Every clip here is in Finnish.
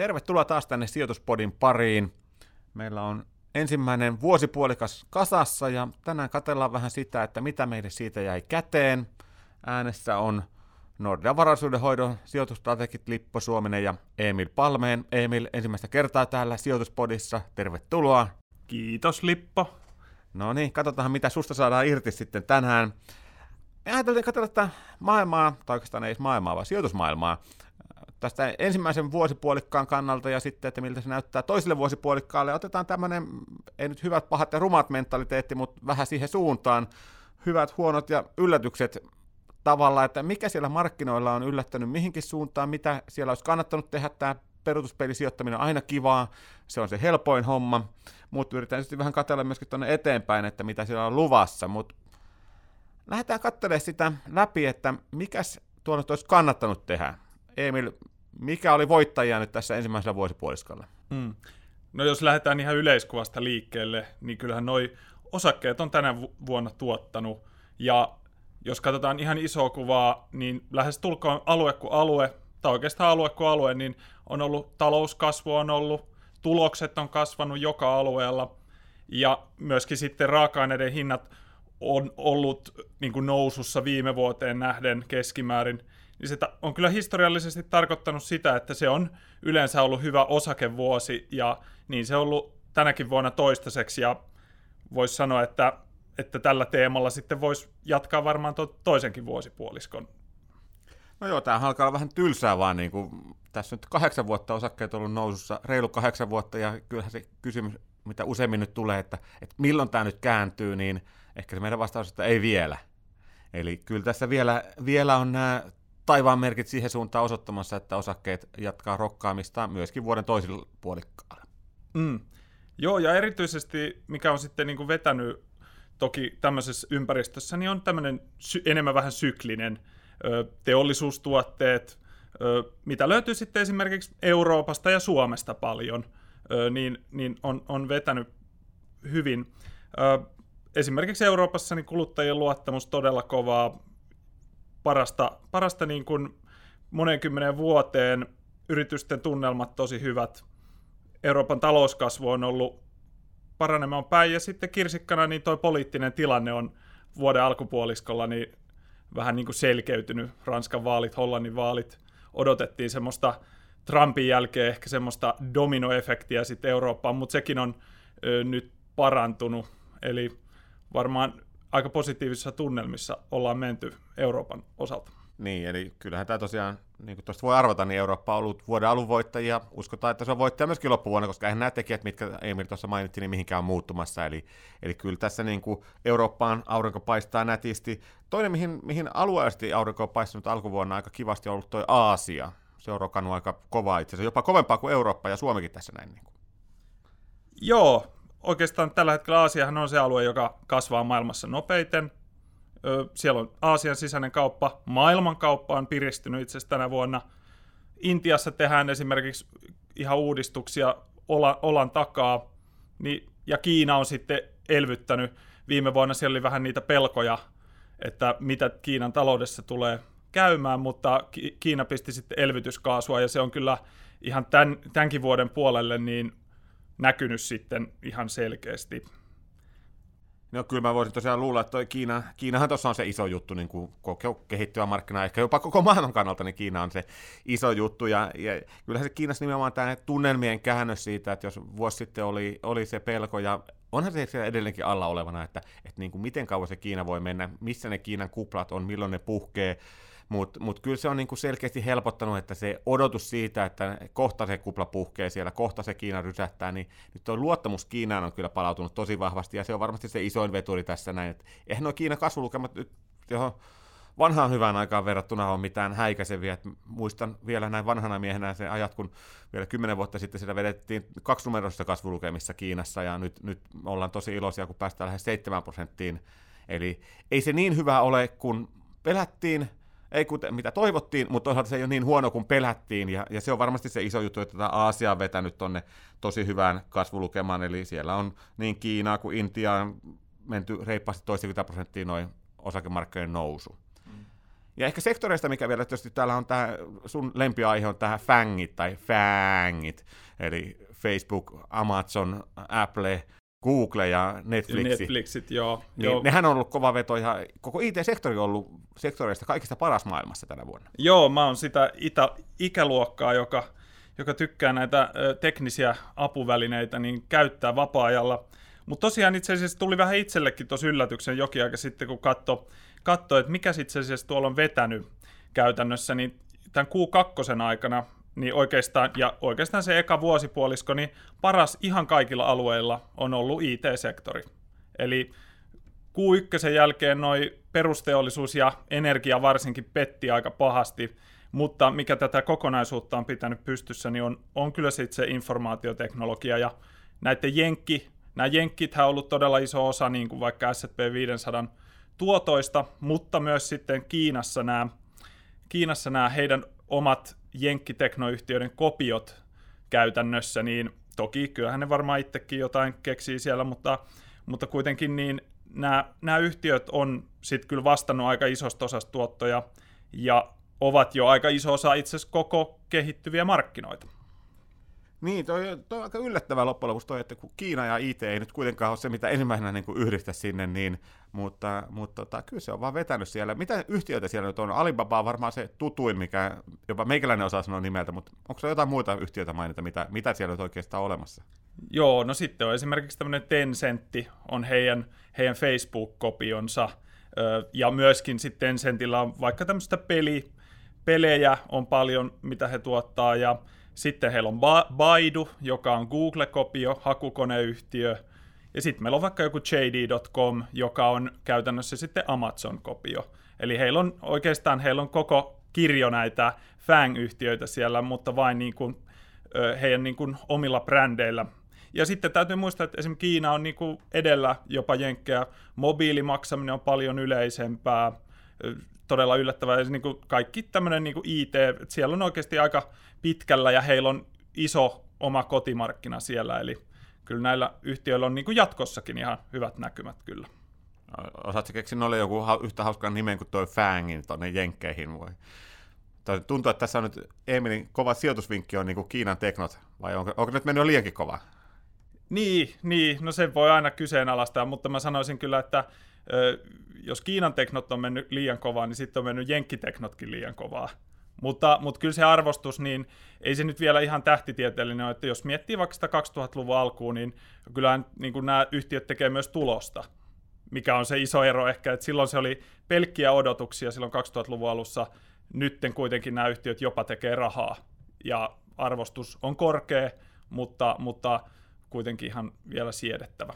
Tervetuloa taas tänne Sijoituspodin pariin. Meillä on ensimmäinen vuosipuolikas kasassa ja tänään katellaan vähän sitä, että mitä meille siitä jäi käteen. Äänessä on Nordea varaisuudenhoidon sijoitustrategit Lippo Suominen ja Emil Palmeen. Emil, ensimmäistä kertaa täällä Sijoituspodissa. Tervetuloa. Kiitos Lippo. No niin, katsotaan mitä susta saadaan irti sitten tänään. Me ajateltiin katsella tätä maailmaa, tai oikeastaan ei edes maailmaa, vaan sijoitusmaailmaa tästä ensimmäisen vuosipuolikkaan kannalta ja sitten, että miltä se näyttää toiselle vuosipuolikkaalle. Otetaan tämmöinen, ei nyt hyvät, pahat ja rumat mentaliteetti, mutta vähän siihen suuntaan. Hyvät, huonot ja yllätykset tavalla, että mikä siellä markkinoilla on yllättänyt mihinkin suuntaan, mitä siellä olisi kannattanut tehdä. Tämä peruutuspelisijoittaminen on aina kivaa, se on se helpoin homma, mutta yritetään sitten vähän katsella myöskin tuonne eteenpäin, että mitä siellä on luvassa, mutta lähdetään katselemaan sitä läpi, että mikäs tuolla olisi kannattanut tehdä. Emil, mikä oli voittajia nyt tässä ensimmäisellä vuosipuoliskolla? Hmm. No jos lähdetään ihan yleiskuvasta liikkeelle, niin kyllähän noi osakkeet on tänä vuonna tuottanut. Ja jos katsotaan ihan isoa kuvaa, niin lähes tulkoon alue kuin alue, tai oikeastaan alue kuin alue, niin on ollut talouskasvu on ollut, tulokset on kasvanut joka alueella, ja myöskin sitten raaka-aineiden hinnat on ollut niin kuin nousussa viime vuoteen nähden keskimäärin niin se on kyllä historiallisesti tarkoittanut sitä, että se on yleensä ollut hyvä osakevuosi, ja niin se on ollut tänäkin vuonna toistaiseksi, ja voisi sanoa, että, että tällä teemalla sitten voisi jatkaa varmaan to, toisenkin vuosipuoliskon. No joo, tämä alkaa olla vähän tylsää vaan, niin kuin, tässä nyt kahdeksan vuotta osakkeet on ollut nousussa, reilu kahdeksan vuotta, ja kyllähän se kysymys, mitä useimmin nyt tulee, että, että milloin tämä nyt kääntyy, niin ehkä se meidän vastaus, että ei vielä. Eli kyllä tässä vielä, vielä on nämä taivaan merkit siihen suuntaan osoittamassa, että osakkeet jatkaa rokkaamista myöskin vuoden toisella puolikkaalla. Mm. Joo, ja erityisesti mikä on sitten niin kuin vetänyt toki tämmöisessä ympäristössä, niin on tämmöinen sy- enemmän vähän syklinen ö, teollisuustuotteet, ö, mitä löytyy sitten esimerkiksi Euroopasta ja Suomesta paljon, ö, niin, niin on, on vetänyt hyvin. Ö, esimerkiksi Euroopassa niin kuluttajien luottamus todella kovaa, parasta, parasta niin kuin monen kymmenen vuoteen, yritysten tunnelmat tosi hyvät, Euroopan talouskasvu on ollut paranemaan päin, ja sitten kirsikkana niin toi poliittinen tilanne on vuoden alkupuoliskolla niin vähän niin kuin selkeytynyt. Ranskan vaalit, Hollannin vaalit, odotettiin semmoista Trumpin jälkeen ehkä semmoista dominoefektiä sitten Eurooppaan, mutta sekin on ö, nyt parantunut. Eli varmaan aika positiivisissa tunnelmissa ollaan menty Euroopan osalta. Niin, eli kyllähän tämä tosiaan, niin kuin tuosta voi arvata, niin Eurooppa on ollut vuoden alun voittajia. Uskotaan, että se on voittaja myöskin loppuvuonna, koska eihän nämä tekijät, mitkä Emil tuossa mainitsi, niin mihinkään on muuttumassa. Eli, eli kyllä tässä niin kuin Eurooppaan aurinko paistaa nätisti. Toinen, mihin, mihin alueellisesti aurinko on paistanut alkuvuonna aika kivasti, on ollut tuo Aasia. Se on rokannut aika kovaa itse asiassa, jopa kovempaa kuin Eurooppa ja Suomikin tässä näin. Niin kuin. Joo, oikeastaan tällä hetkellä Aasiahan on se alue, joka kasvaa maailmassa nopeiten. Siellä on Aasian sisäinen kauppa, maailmankauppa on piristynyt itse asiassa tänä vuonna. Intiassa tehdään esimerkiksi ihan uudistuksia olan takaa, niin, ja Kiina on sitten elvyttänyt. Viime vuonna siellä oli vähän niitä pelkoja, että mitä Kiinan taloudessa tulee käymään, mutta Kiina pisti sitten elvytyskaasua, ja se on kyllä ihan tämän, tämänkin vuoden puolelle niin näkynyt sitten ihan selkeästi. No kyllä mä voisin tosiaan luulla, että toi Kiina, Kiinahan tuossa on se iso juttu, niin kuin kehittyvä markkina, ehkä jopa koko maailman kannalta, niin Kiina on se iso juttu, ja, ja kyllähän se Kiinassa nimenomaan tämä tunnelmien käännös siitä, että jos vuosi sitten oli, oli se pelko, ja onhan se siellä edelleenkin alla olevana, että, että niin kuin miten kauan se Kiina voi mennä, missä ne Kiinan kuplat on, milloin ne puhkee, mutta mut kyllä se on niinku selkeästi helpottanut, että se odotus siitä, että kohta se kupla puhkee siellä, kohta se Kiina rysähtää, niin nyt tuo luottamus Kiinaan on kyllä palautunut tosi vahvasti, ja se on varmasti se isoin veturi tässä näin. Et eihän nuo Kiinan kasvulukemat nyt johon vanhaan hyvään aikaan verrattuna on mitään häikäiseviä. Et muistan vielä näin vanhana miehenä se ajat, kun vielä kymmenen vuotta sitten sitä vedettiin kaksinumeroisissa kasvulukemissa Kiinassa, ja nyt, nyt ollaan tosi iloisia, kun päästään lähes 7 prosenttiin. Eli ei se niin hyvä ole, kun pelättiin, ei kuten mitä toivottiin, mutta toisaalta se ei ole niin huono kuin pelättiin, ja, ja se on varmasti se iso juttu, että tätä Aasia on vetänyt tonne tosi hyvään kasvulukemaan, eli siellä on niin Kiinaa kuin Intiaan menty reippaasti toistakymmentä prosenttia noin osakemarkkinoiden nousu. Mm. Ja ehkä sektoreista, mikä vielä tietysti täällä on tämä, sun lempiaihe on tähän fängit tai fängit, eli Facebook, Amazon, Apple, Google ja Netflix. Netflixit, joo. Niin joo. Nehän on ollut kova veto ja koko IT-sektori on ollut sektoreista kaikista paras maailmassa tänä vuonna. Joo, mä oon sitä itä, ikäluokkaa, joka, joka tykkää näitä ö, teknisiä apuvälineitä, niin käyttää vapaa-ajalla. Mutta tosiaan itse asiassa tuli vähän itsellekin tuossa yllätyksen jokin aika sitten, kun katso, katso että mikä itse asiassa tuolla on vetänyt käytännössä, niin tämän Q2 aikana niin oikeastaan, ja oikeastaan se eka vuosipuolisko, niin paras ihan kaikilla alueilla on ollut IT-sektori. Eli Q1 jälkeen noi perusteollisuus ja energia varsinkin petti aika pahasti, mutta mikä tätä kokonaisuutta on pitänyt pystyssä, niin on, on kyllä sitten se informaatioteknologia ja näiden jenkki, nämä jenkkithän on ollut todella iso osa, niin kuin vaikka S&P 500 tuotoista, mutta myös sitten Kiinassa nämä, Kiinassa nämä heidän omat jenkkiteknoyhtiöiden kopiot käytännössä, niin toki kyllähän ne varmaan itsekin jotain keksii siellä, mutta, mutta kuitenkin niin nämä, nämä yhtiöt on sitten kyllä vastannut aika isosta osasta tuottoja ja ovat jo aika iso osa itse asiassa koko kehittyviä markkinoita. Niin, toi, toi on aika yllättävää loppujen lopuksi toi, että kun Kiina ja IT ei nyt kuitenkaan ole se, mitä ensimmäisenä niin yhdistä sinne, niin, mutta, mutta tota, kyllä se on vaan vetänyt siellä. Mitä yhtiöitä siellä nyt on? Alibaba on varmaan se tutuin, mikä jopa meikäläinen osaa sanoa nimeltä, mutta onko se jotain muita yhtiöitä mainita, mitä, mitä siellä nyt oikeastaan on olemassa? Joo, no sitten on esimerkiksi tämmöinen Tencentti, on heidän, heidän Facebook-kopionsa, ja myöskin sitten Tencentillä on vaikka tämmöistä peli, pelejä on paljon, mitä he tuottaa, ja sitten heillä on Baidu, joka on Google-kopio, hakukoneyhtiö. Ja sitten meillä on vaikka joku JD.com, joka on käytännössä sitten Amazon-kopio. Eli heillä on oikeastaan heillä on koko kirjo näitä FANG-yhtiöitä siellä, mutta vain niin kuin, heidän niin kuin omilla brändeillä. Ja sitten täytyy muistaa, että esimerkiksi Kiina on niin kuin edellä jopa jenkkejä. Mobiilimaksaminen on paljon yleisempää todella yllättävää. Ja niin kuin kaikki tämmöinen niin kuin IT, että siellä on oikeasti aika pitkällä ja heillä on iso oma kotimarkkina siellä, eli kyllä näillä yhtiöillä on niin kuin jatkossakin ihan hyvät näkymät kyllä. Osaatko keksiä noille joku yhtä hauskan nimen kuin toi Fangin tuonne Jenkkeihin voi? Tuntuu, että tässä on nyt Emilin kova sijoitusvinkki on niin kuin Kiinan teknot, vai onko, onko nyt mennyt liiankin kova? Niin, niin, no se voi aina kyseenalaistaa, mutta mä sanoisin kyllä, että jos Kiinan teknot on mennyt liian kovaa, niin sitten on mennyt jenkkiteknotkin liian kovaa. Mutta, mutta kyllä se arvostus, niin ei se nyt vielä ihan tähtitieteellinen ole, että jos miettii vaikka sitä 2000-luvun alkuun, niin kyllähän niin kuin nämä yhtiöt tekee myös tulosta, mikä on se iso ero ehkä, että silloin se oli pelkkiä odotuksia silloin 2000-luvun alussa, nytten kuitenkin nämä yhtiöt jopa tekee rahaa, ja arvostus on korkea, mutta, mutta kuitenkin ihan vielä siedettävä.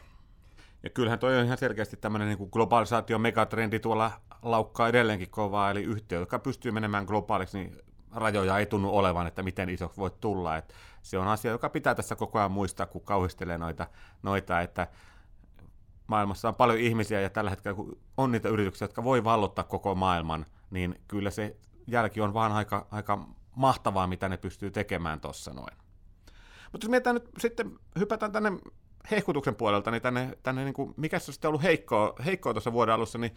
Ja kyllähän toi on ihan selkeästi tämmöinen niin globalisaation megatrendi tuolla laukkaa edelleenkin kovaa, eli yhtiö, joka pystyy menemään globaaliksi, niin rajoja ei tunnu olevan, että miten iso voi tulla. Et se on asia, joka pitää tässä koko ajan muistaa, kun kauhistelee noita, noita että maailmassa on paljon ihmisiä ja tällä hetkellä kun on niitä yrityksiä, jotka voi vallottaa koko maailman, niin kyllä se jälki on vaan aika, aika mahtavaa, mitä ne pystyy tekemään tuossa noin. Mutta jos mietitään nyt sitten, hypätään tänne hehkutuksen puolelta, niin tänne, tänne niin kuin, mikä se on sitten ollut heikkoa, heikkoa tuossa vuoden alussa, niin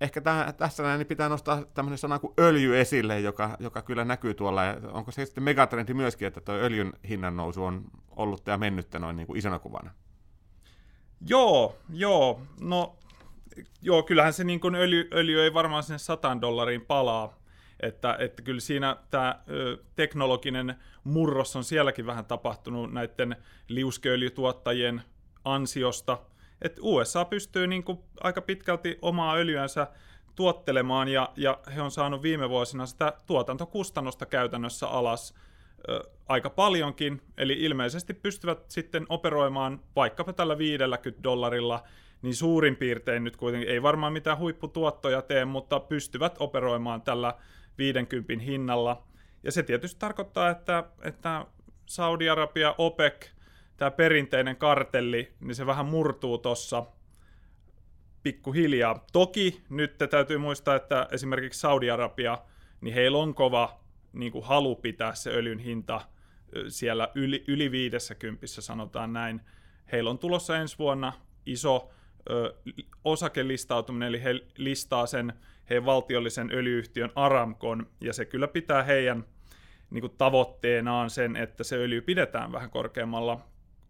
ehkä täh, tässä näin niin pitää nostaa tämmöinen sana kuin öljy esille, joka, joka kyllä näkyy tuolla. Ja onko se sitten megatrendi myöskin, että tuo öljyn hinnan nousu on ollut ja mennyt noin niin kuin isona kuvana? Joo, joo. No, joo, kyllähän se niin kuin öljy, öljy ei varmaan sinne 100 dollariin palaa, että, että kyllä siinä tämä teknologinen murros on sielläkin vähän tapahtunut näiden liuskeöljytuottajien ansiosta. Että USA pystyy niin kuin aika pitkälti omaa öljyänsä tuottelemaan ja, ja he on saanut viime vuosina sitä tuotantokustannusta käytännössä alas ö, aika paljonkin, eli ilmeisesti pystyvät sitten operoimaan vaikkapa tällä 50 dollarilla, niin suurin piirtein nyt kuitenkin, ei varmaan mitään huipputuottoja tee, mutta pystyvät operoimaan tällä 50 hinnalla. Ja se tietysti tarkoittaa, että, että Saudi-Arabia, OPEC, tämä perinteinen kartelli, niin se vähän murtuu tuossa pikkuhiljaa. Toki nyt täytyy muistaa, että esimerkiksi Saudi-Arabia, niin heillä on kova niin kuin halu pitää se öljyn hinta siellä yli, yli 50 sanotaan näin. Heillä on tulossa ensi vuonna iso ö, osakelistautuminen, eli he listaa sen heidän valtiollisen öljyyhtiön Aramkon, ja se kyllä pitää heidän niin kuin tavoitteenaan sen, että se öljy pidetään vähän korkeammalla,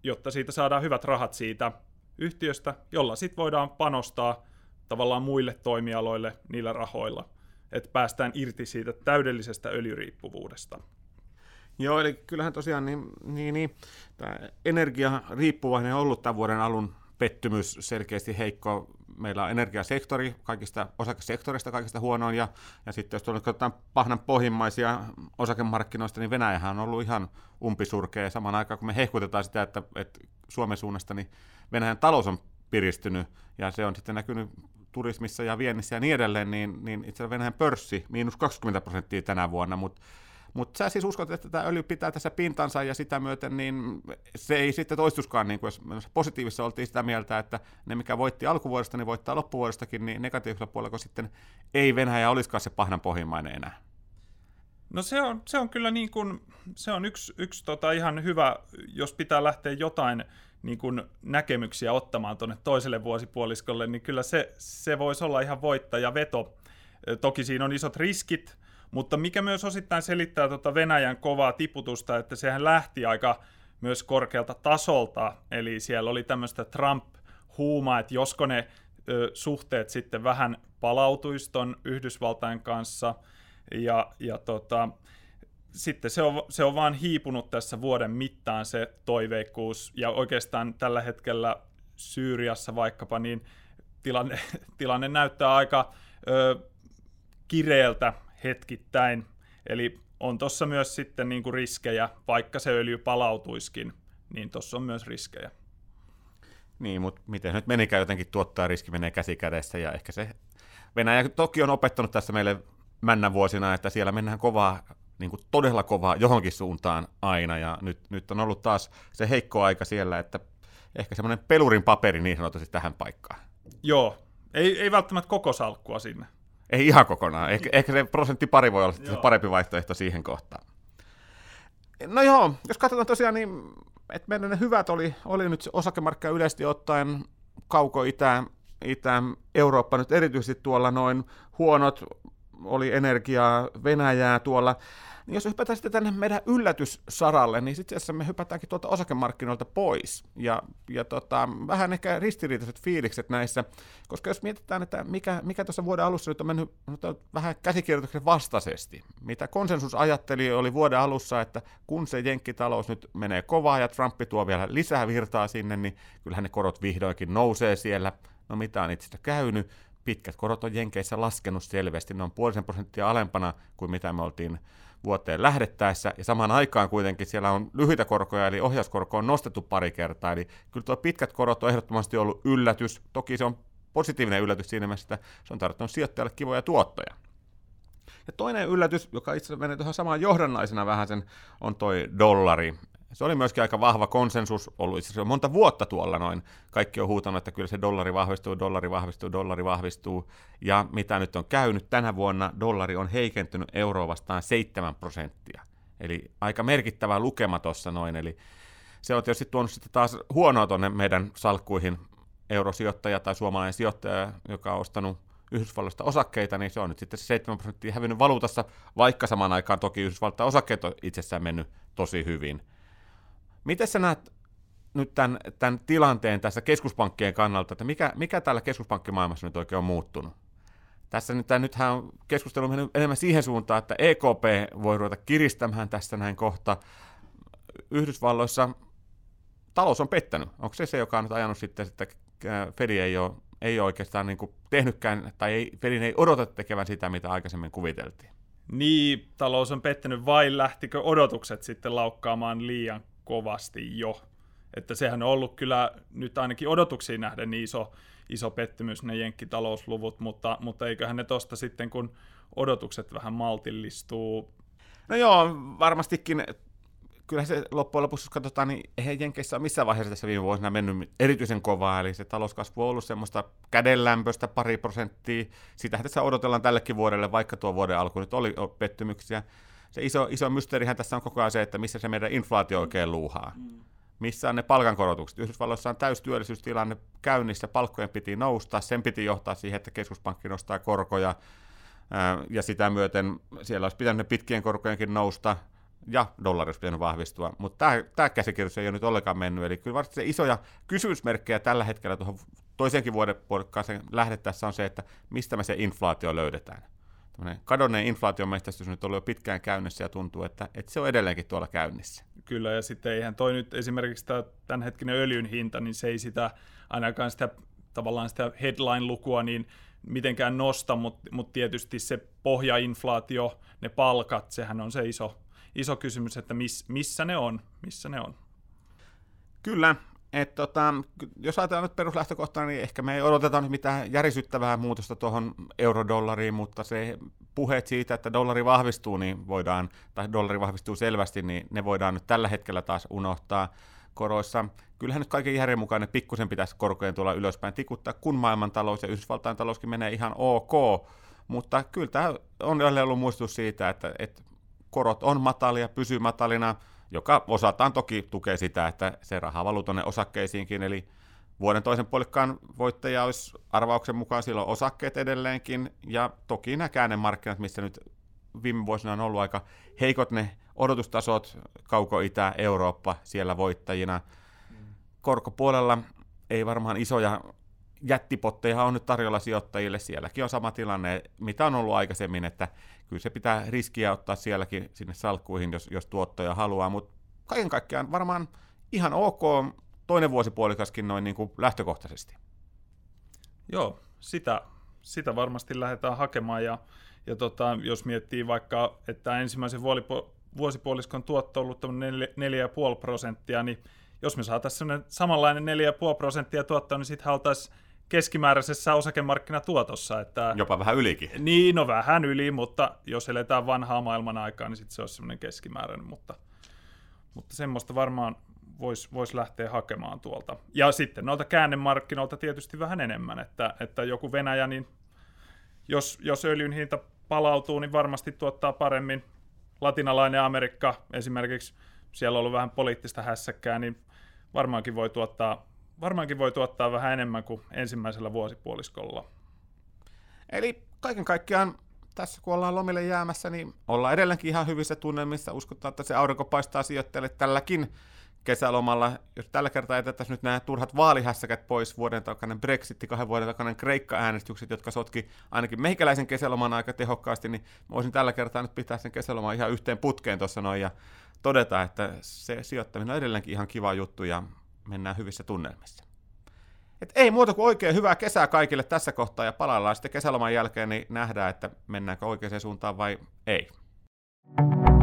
jotta siitä saadaan hyvät rahat siitä yhtiöstä, jolla sitten voidaan panostaa tavallaan muille toimialoille niillä rahoilla, että päästään irti siitä täydellisestä öljyriippuvuudesta. Joo, eli kyllähän tosiaan niin, niin, niin tämä energiariippuvainen on ollut tämän vuoden alun pettymys selkeästi heikko. Meillä on energiasektori kaikista osakesektorista kaikista huonoin, ja, ja sitten jos katsotaan pahnan pohjimmaisia osakemarkkinoista, niin Venäjähän on ollut ihan umpisurkea. Samaan aikaan, kun me hehkutetaan sitä, että, että Suomen suunnasta niin Venäjän talous on piristynyt, ja se on sitten näkynyt turismissa ja viennissä ja niin edelleen, niin, niin itse asiassa Venäjän pörssi miinus 20 prosenttia tänä vuonna, mutta mutta sä siis uskot, että tämä öljy pitää tässä pintansa ja sitä myöten, niin se ei sitten toistuskaan, niin kuin jos positiivissa oltiin sitä mieltä, että ne mikä voitti alkuvuodesta, niin voittaa loppuvuodestakin, niin negatiivisella puolella, sitten ei Venäjä olisikaan se pahnan pohjimmainen enää. No se on, se on kyllä niin kuin, se on yksi, yksi tota ihan hyvä, jos pitää lähteä jotain niin kuin näkemyksiä ottamaan tuonne toiselle vuosipuoliskolle, niin kyllä se, se voisi olla ihan voittaja veto. Toki siinä on isot riskit, mutta mikä myös osittain selittää tuota Venäjän kovaa tiputusta, että sehän lähti aika myös korkealta tasolta, eli siellä oli tämmöistä Trump-huumaa, että josko ne ö, suhteet sitten vähän palautuisi ton Yhdysvaltain kanssa, ja, ja tota, sitten se on, se on vaan hiipunut tässä vuoden mittaan se toiveikkuus, ja oikeastaan tällä hetkellä Syyriassa vaikkapa, niin tilanne, tilanne näyttää aika ö, kireeltä hetkittäin. Eli on tuossa myös sitten niin kuin riskejä, vaikka se öljy palautuiskin, niin tuossa on myös riskejä. Niin, mutta miten nyt menikään jotenkin tuottaa riski menee käsi kädessä ja ehkä se Venäjä toki on opettanut tässä meille männän vuosina, että siellä mennään kovaa, niin kuin todella kovaa johonkin suuntaan aina ja nyt, nyt on ollut taas se heikko aika siellä, että ehkä semmoinen pelurin paperi niin sanotusti tähän paikkaan. Joo, ei, ei välttämättä koko salkkua sinne. Ei ihan kokonaan. Ehkä, ehkä se prosentti pari voi olla se parempi vaihtoehto siihen kohtaan. No joo, jos katsotaan tosiaan, niin että meidän ne hyvät oli, oli nyt osakemarkka yleisesti ottaen kauko-itä, Itä, Eurooppa nyt erityisesti tuolla noin huonot, oli energiaa Venäjää tuolla, niin jos hypätään sitten tänne meidän yllätyssaralle, niin sitten me hypätäänkin tuolta osakemarkkinoilta pois. Ja, ja tota, vähän ehkä ristiriitaiset fiilikset näissä, koska jos mietitään, että mikä, mikä tuossa vuoden alussa nyt on mennyt vähän käsikirjoituksen vastaisesti. Mitä konsensus ajatteli oli vuoden alussa, että kun se jenkkitalous nyt menee kovaa ja Trump tuo vielä lisää virtaa sinne, niin kyllähän ne korot vihdoinkin nousee siellä. No mitä on itse käynyt? Pitkät korot on Jenkeissä laskenut selvästi, ne on puolisen prosenttia alempana kuin mitä me oltiin vuoteen lähdettäessä, ja samaan aikaan kuitenkin siellä on lyhyitä korkoja, eli ohjauskorko on nostettu pari kertaa, eli kyllä tuo pitkät korot on ehdottomasti ollut yllätys, toki se on positiivinen yllätys siinä mielessä, että se on tarjottanut sijoittajalle kivoja tuottoja. Ja toinen yllätys, joka itse asiassa menee tuohon samaan johdannaisena vähän sen, on toi dollari. Se oli myöskin aika vahva konsensus, ollut itse asiassa monta vuotta tuolla noin. Kaikki on huutanut, että kyllä se dollari vahvistuu, dollari vahvistuu, dollari vahvistuu. Ja mitä nyt on käynyt tänä vuonna, dollari on heikentynyt euroa vastaan 7 prosenttia. Eli aika merkittävä lukema tuossa noin. Eli se on tietysti tuonut sitten taas huonoa tuonne meidän salkkuihin eurosijoittaja tai suomalainen sijoittaja, joka on ostanut Yhdysvalloista osakkeita, niin se on nyt sitten se 7 prosenttia hävinnyt valuutassa, vaikka samaan aikaan toki Yhdysvaltain osakkeet on itsessään mennyt tosi hyvin. Miten sä näet nyt tämän, tämän tilanteen tässä keskuspankkien kannalta, että mikä, mikä täällä keskuspankkimaailmassa nyt oikein on muuttunut? Tässä nyt, nythän on keskustelu mennyt enemmän siihen suuntaan, että EKP voi ruveta kiristämään tässä näin kohta. Yhdysvalloissa talous on pettänyt. Onko se se, joka on nyt ajanut sitten, että Fedi ei ole, ei ole oikeastaan niin tehnytkään, tai ei, Fedin ei odota tekevän sitä, mitä aikaisemmin kuviteltiin? Niin, talous on pettänyt, vai lähtikö odotukset sitten laukkaamaan liian kovasti jo. Että sehän on ollut kyllä nyt ainakin odotuksiin nähden niin iso, iso pettymys ne jenkkitalousluvut, mutta, mutta eiköhän ne tosta sitten, kun odotukset vähän maltillistuu. No joo, varmastikin kyllä se loppujen lopuksi, jos katsotaan, niin eihän Jenkeissä ole missään vaiheessa tässä viime vuosina mennyt erityisen kovaa, eli se talouskasvu on ollut semmoista kädenlämpöistä pari prosenttia. Sitähän tässä odotellaan tällekin vuodelle, vaikka tuo vuoden alku nyt oli pettymyksiä se iso, iso mysteerihän tässä on koko ajan se, että missä se meidän inflaatio oikein luuhaa. Mm. Missä on ne palkankorotukset? Yhdysvalloissa on täystyöllisyystilanne käynnissä, palkkojen piti nousta, sen piti johtaa siihen, että keskuspankki nostaa korkoja. ja sitä myöten siellä olisi pitänyt pitkien korkojenkin nousta, ja dollari olisi pitänyt vahvistua, mutta tämä, käsikirjoitus ei ole nyt ollenkaan mennyt, eli kyllä varmasti se isoja kysymysmerkkejä tällä hetkellä tuohon toisenkin vuoden lähdettäessä on se, että mistä me se inflaatio löydetään. Kadonneen inflaatiomestästys nyt on ollut jo pitkään käynnissä ja tuntuu, että, että se on edelleenkin tuolla käynnissä. Kyllä, ja sitten eihän toi nyt esimerkiksi tämä tämänhetkinen öljyn hinta, niin se ei sitä ainakaan sitä tavallaan sitä headline-lukua niin mitenkään nosta, mutta mut tietysti se pohjainflaatio, ne palkat, sehän on se iso, iso kysymys, että miss, missä ne on, missä ne on. Kyllä, et tota, jos ajatellaan nyt peruslähtökohtaa, niin ehkä me ei odoteta nyt mitään järisyttävää muutosta tuohon eurodollariin, mutta se puheet siitä, että dollari vahvistuu, niin voidaan, tai dollari vahvistuu selvästi, niin ne voidaan nyt tällä hetkellä taas unohtaa koroissa. Kyllähän nyt kaiken järjen mukaan ne pikkusen pitäisi korkojen tulla ylöspäin tikuttaa, kun maailmantalous ja Yhdysvaltain talouskin menee ihan ok, mutta kyllä tämä on ollut muistutus siitä, että, että korot on matalia, pysyy matalina, joka osataan toki tukee sitä, että se raha valuu tuonne osakkeisiinkin, eli vuoden toisen puolikkaan voittaja olisi arvauksen mukaan silloin osakkeet edelleenkin, ja toki nämä käännemarkkinat, missä nyt viime vuosina on ollut aika heikot ne odotustasot, Kauko-Itä, Eurooppa siellä voittajina. Korkopuolella ei varmaan isoja jättipotteja on nyt tarjolla sijoittajille. Sielläkin on sama tilanne, mitä on ollut aikaisemmin, että kyllä se pitää riskiä ottaa sielläkin sinne salkkuihin, jos, jos tuottoja haluaa, mutta kaiken kaikkiaan varmaan ihan ok toinen vuosipuolikaskin noin niin kuin lähtökohtaisesti. Joo, sitä, sitä varmasti lähdetään hakemaan ja, ja tota, jos miettii vaikka, että ensimmäisen vuosipuoliskon tuotto on ollut 4,5 prosenttia, niin jos me saataisiin samanlainen 4,5 prosenttia tuottoa, niin sitten oltaisiin keskimääräisessä osakemarkkinatuotossa. Että, Jopa vähän ylikin. Niin, no vähän yli, mutta jos eletään vanhaa maailman aikaa, niin sitten se olisi semmoinen keskimääräinen, mutta, mutta semmoista varmaan voisi vois lähteä hakemaan tuolta. Ja sitten noilta käännemarkkinoilta tietysti vähän enemmän, että, että joku Venäjä, niin jos, jos öljyn hinta palautuu, niin varmasti tuottaa paremmin. Latinalainen Amerikka esimerkiksi, siellä on ollut vähän poliittista hässäkkää, niin varmaankin voi tuottaa varmaankin voi tuottaa vähän enemmän kuin ensimmäisellä vuosipuoliskolla. Eli kaiken kaikkiaan tässä kun ollaan lomille jäämässä, niin ollaan edelleenkin ihan hyvissä tunnelmissa. Uskotaan, että se aurinko paistaa sijoittajille tälläkin kesälomalla. Jos tällä kertaa jätettäisiin nyt nämä turhat vaalihässäkät pois, vuoden takainen Brexit, kahden vuoden takainen Kreikka-äänestykset, jotka sotki ainakin meikäläisen kesäloman aika tehokkaasti, niin voisin tällä kertaa nyt pitää sen kesäloman ihan yhteen putkeen tuossa noin ja todeta, että se sijoittaminen on edelleenkin ihan kiva juttu ja mennään hyvissä tunnelmissa. Et ei muuta kuin oikein hyvää kesää kaikille tässä kohtaa ja palaillaan sitten kesäloman jälkeen, niin nähdään, että mennäänkö oikeaan suuntaan vai ei. thank you